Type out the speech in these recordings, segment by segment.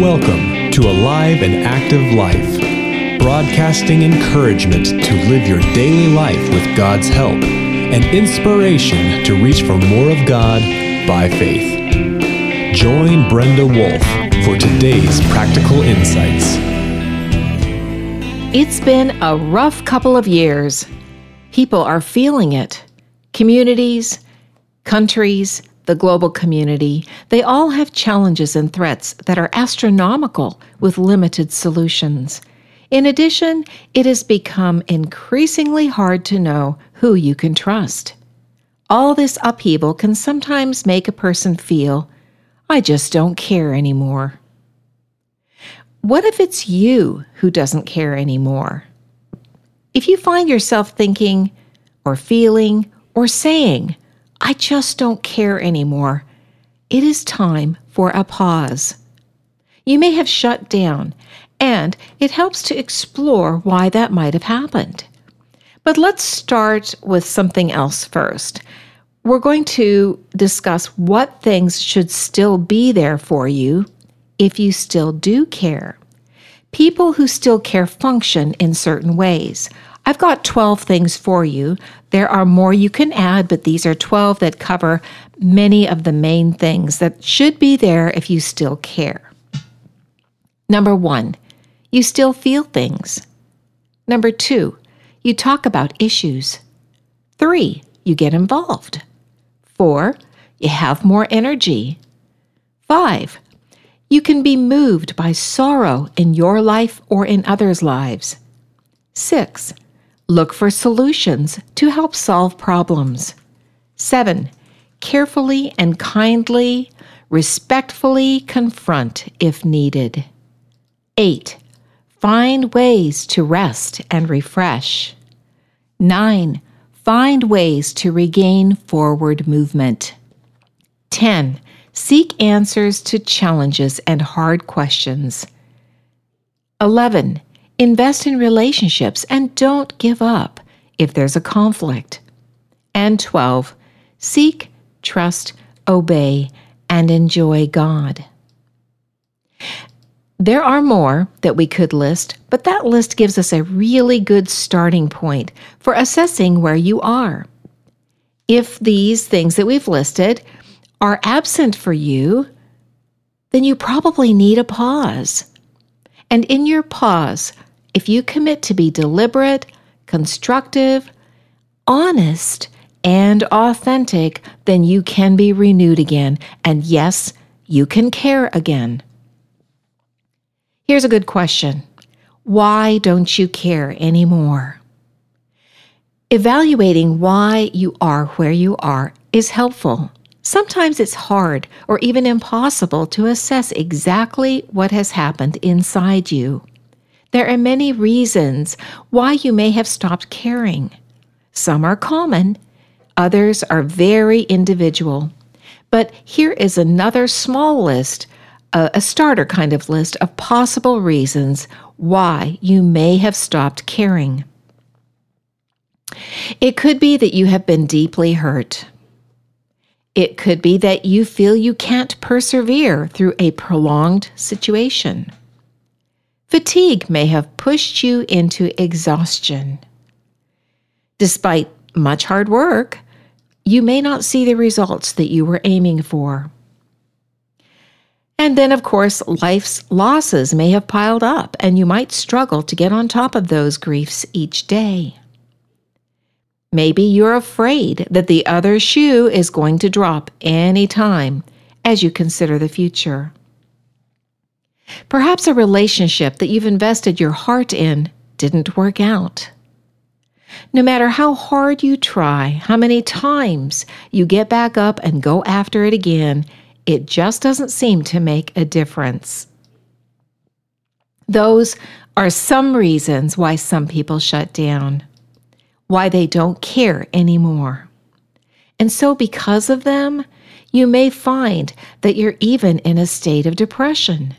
Welcome to Alive and Active Life, broadcasting encouragement to live your daily life with God's help and inspiration to reach for more of God by faith. Join Brenda Wolf for today's practical insights. It's been a rough couple of years. People are feeling it. Communities, countries, the global community, they all have challenges and threats that are astronomical with limited solutions. In addition, it has become increasingly hard to know who you can trust. All this upheaval can sometimes make a person feel, I just don't care anymore. What if it's you who doesn't care anymore? If you find yourself thinking, or feeling, or saying, I just don't care anymore. It is time for a pause. You may have shut down, and it helps to explore why that might have happened. But let's start with something else first. We're going to discuss what things should still be there for you if you still do care. People who still care function in certain ways. I've got 12 things for you. There are more you can add, but these are 12 that cover many of the main things that should be there if you still care. Number one, you still feel things. Number two, you talk about issues. Three, you get involved. Four, you have more energy. Five, you can be moved by sorrow in your life or in others' lives. Six, Look for solutions to help solve problems. 7. Carefully and kindly, respectfully confront if needed. 8. Find ways to rest and refresh. 9. Find ways to regain forward movement. 10. Seek answers to challenges and hard questions. 11. Invest in relationships and don't give up if there's a conflict. And 12, seek, trust, obey, and enjoy God. There are more that we could list, but that list gives us a really good starting point for assessing where you are. If these things that we've listed are absent for you, then you probably need a pause. And in your pause, if you commit to be deliberate, constructive, honest, and authentic, then you can be renewed again. And yes, you can care again. Here's a good question Why don't you care anymore? Evaluating why you are where you are is helpful. Sometimes it's hard or even impossible to assess exactly what has happened inside you. There are many reasons why you may have stopped caring. Some are common, others are very individual. But here is another small list, a, a starter kind of list of possible reasons why you may have stopped caring. It could be that you have been deeply hurt. It could be that you feel you can't persevere through a prolonged situation. Fatigue may have pushed you into exhaustion. Despite much hard work, you may not see the results that you were aiming for. And then, of course, life's losses may have piled up, and you might struggle to get on top of those griefs each day. Maybe you're afraid that the other shoe is going to drop any time as you consider the future. Perhaps a relationship that you've invested your heart in didn't work out. No matter how hard you try, how many times you get back up and go after it again, it just doesn't seem to make a difference. Those are some reasons why some people shut down, why they don't care anymore. And so, because of them, you may find that you're even in a state of depression.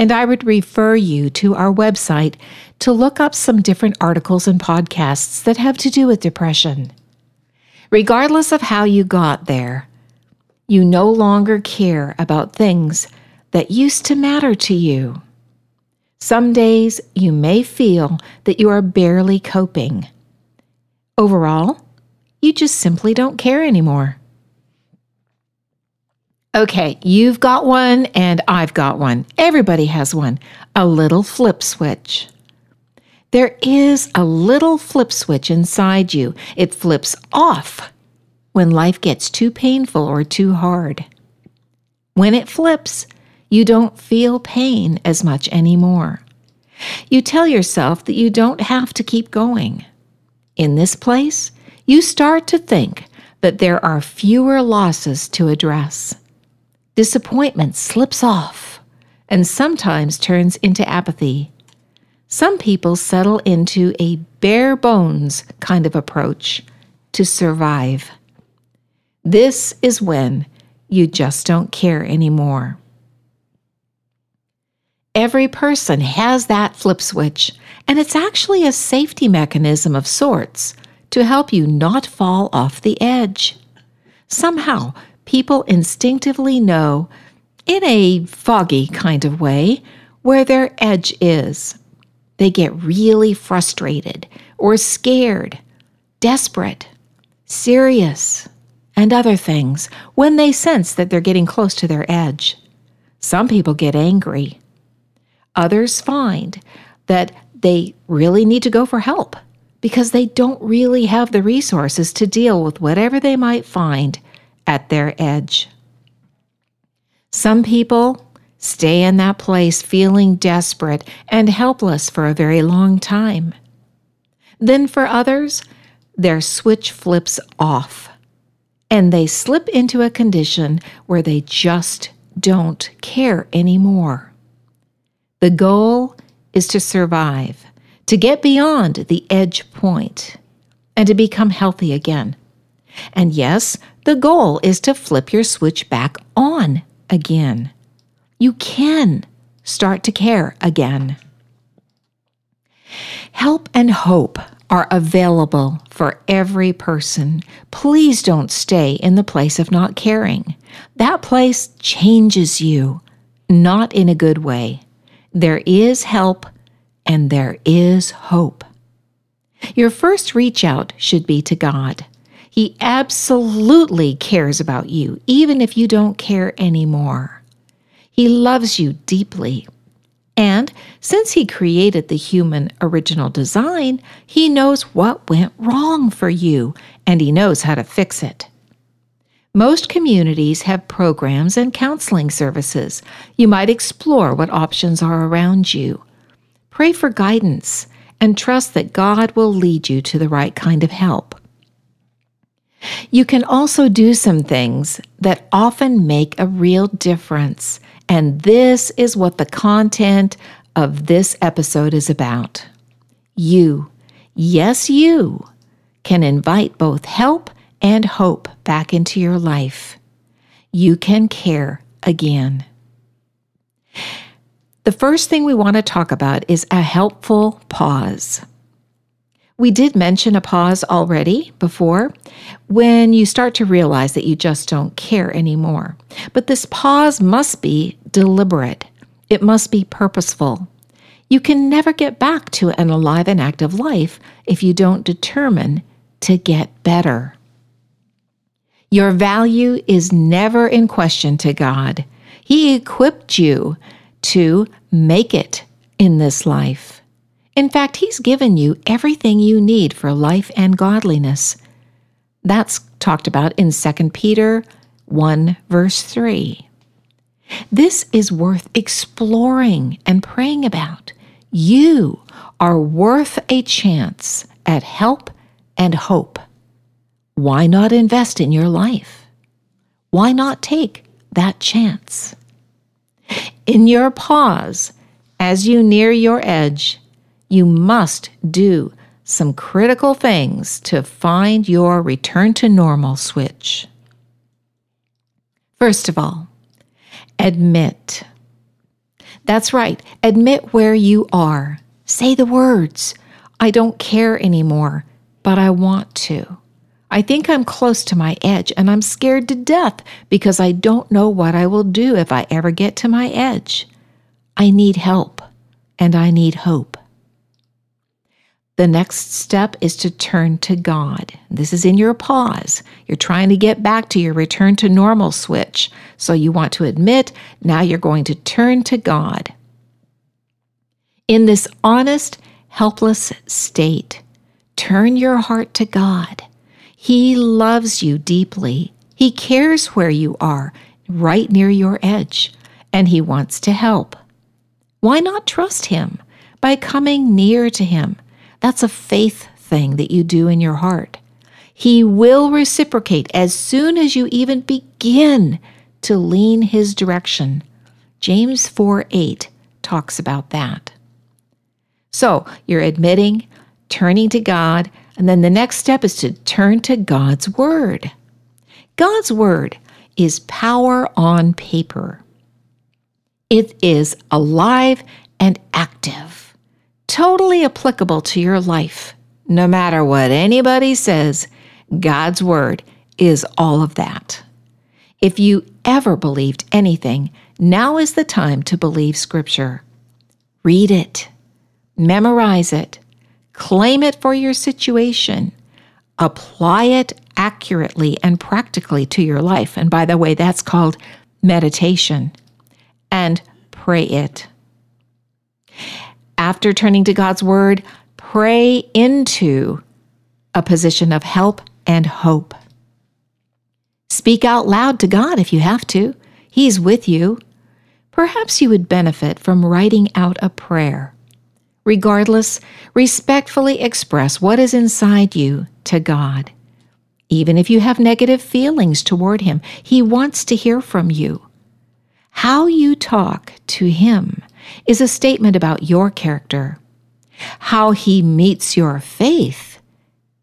And I would refer you to our website to look up some different articles and podcasts that have to do with depression. Regardless of how you got there, you no longer care about things that used to matter to you. Some days you may feel that you are barely coping. Overall, you just simply don't care anymore. Okay, you've got one and I've got one. Everybody has one. A little flip switch. There is a little flip switch inside you. It flips off when life gets too painful or too hard. When it flips, you don't feel pain as much anymore. You tell yourself that you don't have to keep going. In this place, you start to think that there are fewer losses to address. Disappointment slips off and sometimes turns into apathy. Some people settle into a bare bones kind of approach to survive. This is when you just don't care anymore. Every person has that flip switch, and it's actually a safety mechanism of sorts to help you not fall off the edge. Somehow, people instinctively know, in a foggy kind of way, where their edge is. They get really frustrated or scared, desperate, serious, and other things when they sense that they're getting close to their edge. Some people get angry. Others find that they really need to go for help because they don't really have the resources to deal with whatever they might find at their edge. Some people stay in that place feeling desperate and helpless for a very long time. Then for others, their switch flips off and they slip into a condition where they just don't care anymore. The goal is to survive, to get beyond the edge point, and to become healthy again. And yes, the goal is to flip your switch back on again. You can start to care again. Help and hope are available for every person. Please don't stay in the place of not caring. That place changes you, not in a good way. There is help and there is hope. Your first reach out should be to God. He absolutely cares about you, even if you don't care anymore. He loves you deeply and since he created the human original design, he knows what went wrong for you and he knows how to fix it. Most communities have programs and counseling services. You might explore what options are around you. Pray for guidance and trust that God will lead you to the right kind of help. You can also do some things that often make a real difference and this is what the content of this episode is about. You, yes, you, can invite both help and hope back into your life. You can care again. The first thing we want to talk about is a helpful pause. We did mention a pause already before when you start to realize that you just don't care anymore. But this pause must be deliberate, it must be purposeful. You can never get back to an alive and active life if you don't determine to get better. Your value is never in question to God. He equipped you to make it in this life. In fact, He's given you everything you need for life and godliness. That's talked about in 2 Peter 1, verse 3. This is worth exploring and praying about. You are worth a chance at help and hope. Why not invest in your life? Why not take that chance? In your pause, as you near your edge, you must do some critical things to find your return to normal switch. First of all, admit. That's right, admit where you are. Say the words I don't care anymore, but I want to. I think I'm close to my edge and I'm scared to death because I don't know what I will do if I ever get to my edge. I need help and I need hope. The next step is to turn to God. This is in your pause. You're trying to get back to your return to normal switch. So you want to admit, now you're going to turn to God. In this honest, helpless state, turn your heart to God. He loves you deeply. He cares where you are, right near your edge, and He wants to help. Why not trust Him by coming near to Him? That's a faith thing that you do in your heart. He will reciprocate as soon as you even begin to lean His direction. James 4 8 talks about that. So you're admitting, turning to God, and then the next step is to turn to God's Word. God's Word is power on paper. It is alive and active totally applicable to your life. No matter what anybody says, God's Word is all of that. If you ever believed anything, now is the time to believe Scripture. Read it, memorize it, claim it for your situation, apply it accurately and practically to your life. And by the way, that's called meditation. And pray it after turning to God's word, pray into a position of help and hope. Speak out loud to God if you have to. He's with you. Perhaps you would benefit from writing out a prayer. Regardless, respectfully express what is inside you to God. Even if you have negative feelings toward Him, He wants to hear from you. How you talk to Him is a statement about your character. How he meets your faith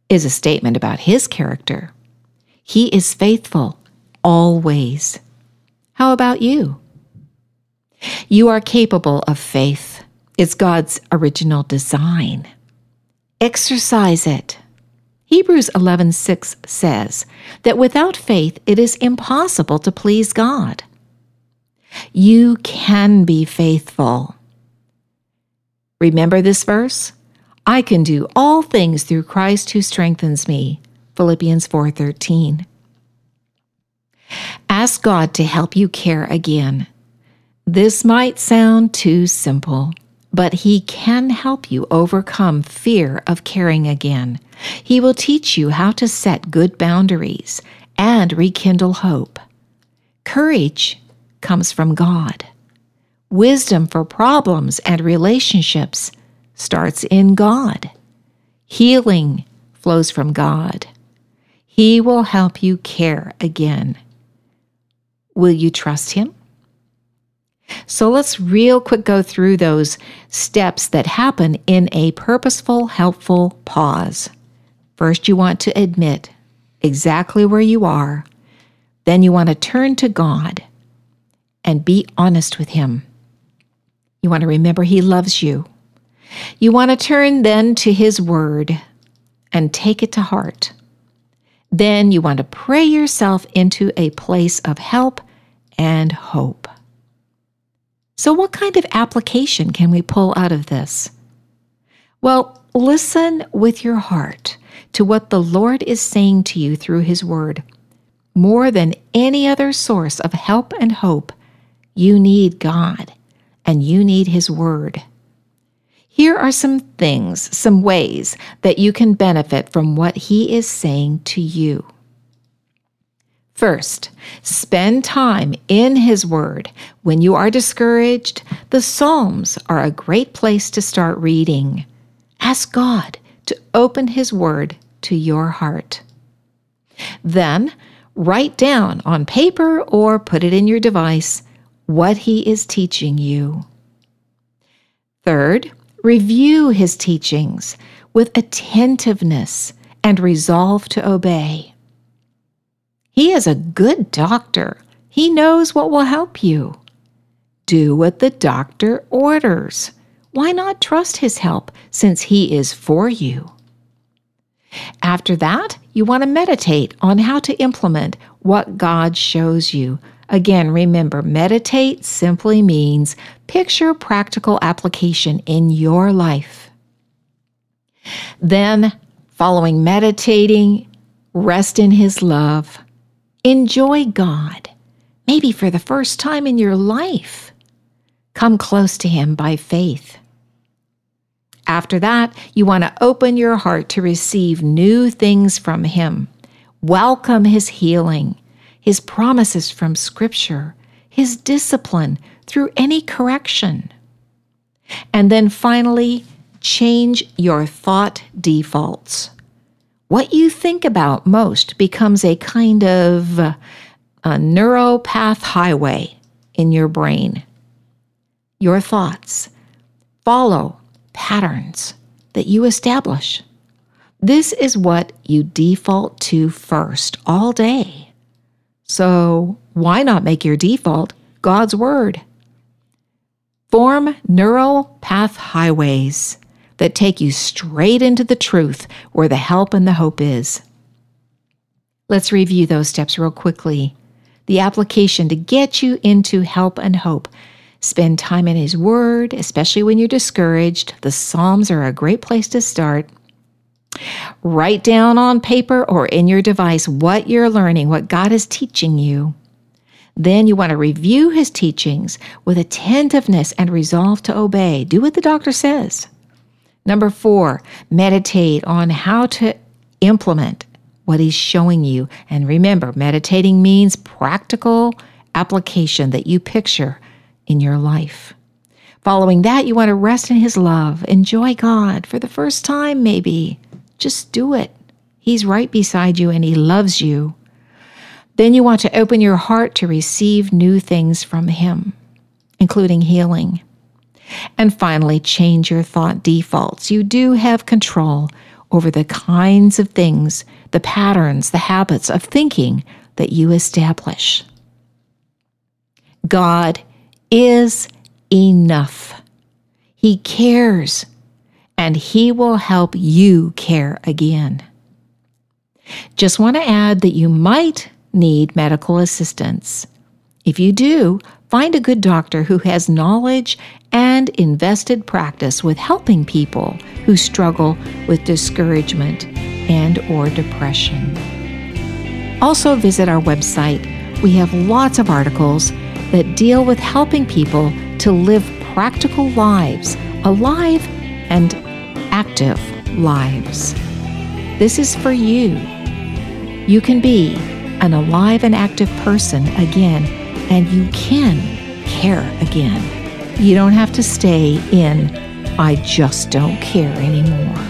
is a statement about his character. He is faithful always. How about you? You are capable of faith. It's God's original design. Exercise it. Hebrews 11:6 says that without faith it is impossible to please God. You can be faithful. Remember this verse? I can do all things through Christ who strengthens me. Philippians 4:13. Ask God to help you care again. This might sound too simple, but he can help you overcome fear of caring again. He will teach you how to set good boundaries and rekindle hope. Courage comes from God. Wisdom for problems and relationships starts in God. Healing flows from God. He will help you care again. Will you trust Him? So let's real quick go through those steps that happen in a purposeful, helpful pause. First, you want to admit exactly where you are. Then you want to turn to God and be honest with Him. You want to remember He loves you. You want to turn then to His Word and take it to heart. Then you want to pray yourself into a place of help and hope. So, what kind of application can we pull out of this? Well, listen with your heart to what the Lord is saying to you through His Word. More than any other source of help and hope, you need God and you need His Word. Here are some things, some ways that you can benefit from what He is saying to you. First, spend time in His Word. When you are discouraged, the Psalms are a great place to start reading. Ask God to open His Word to your heart. Then, write down on paper or put it in your device what he is teaching you. Third, review his teachings with attentiveness and resolve to obey. He is a good doctor. He knows what will help you. Do what the doctor orders. Why not trust his help since he is for you? After that, you want to meditate on how to implement what God shows you. Again, remember, meditate simply means picture practical application in your life. Then, following meditating, rest in His love, enjoy God, maybe for the first time in your life. Come close to Him by faith. After that, you want to open your heart to receive new things from Him. Welcome His healing, His promises from Scripture, His discipline through any correction. And then finally, change your thought defaults. What you think about most becomes a kind of a neuropath highway in your brain. Your thoughts follow patterns that you establish. This is what you default to first all day. So, why not make your default God's Word? Form neural path highways that take you straight into the truth where the help and the hope is. Let's review those steps real quickly. The application to get you into help and hope Spend time in His Word, especially when you're discouraged. The Psalms are a great place to start. Write down on paper or in your device what you're learning, what God is teaching you. Then you want to review His teachings with attentiveness and resolve to obey. Do what the doctor says. Number four, meditate on how to implement what He's showing you. And remember, meditating means practical application that you picture in your life. Following that, you want to rest in His love. Enjoy God for the first time, maybe. Just do it. He's right beside you and He loves you. Then you want to open your heart to receive new things from Him, including healing. And finally, change your thought defaults. You do have control over the kinds of things, the patterns, the habits of thinking that you establish. God is enough. He cares, and He will help you care again. Just want to add that you might need medical assistance. If you do, find a good doctor who has knowledge and invested practice with helping people who struggle with discouragement and or depression. Also visit our website. We have lots of articles that deal with helping people to live practical lives, alive and active lives. This is for you. You can be an alive and active person again, and you can care again. You don't have to stay in, I just don't care anymore.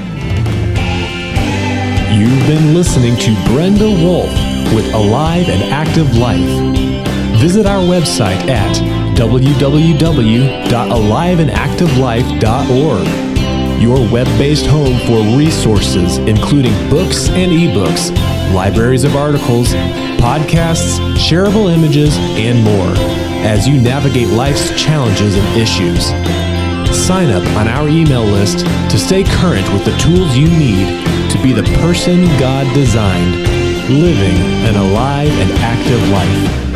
You've been listening to Brenda Wolf with Alive and Active Life visit our website at www.aliveandactivelife.org, your web based home for resources including books and ebooks, libraries of articles, podcasts, shareable images, and more as you navigate life's challenges and issues. Sign up on our email list to stay current with the tools you need to be the person God designed, living an alive and active life.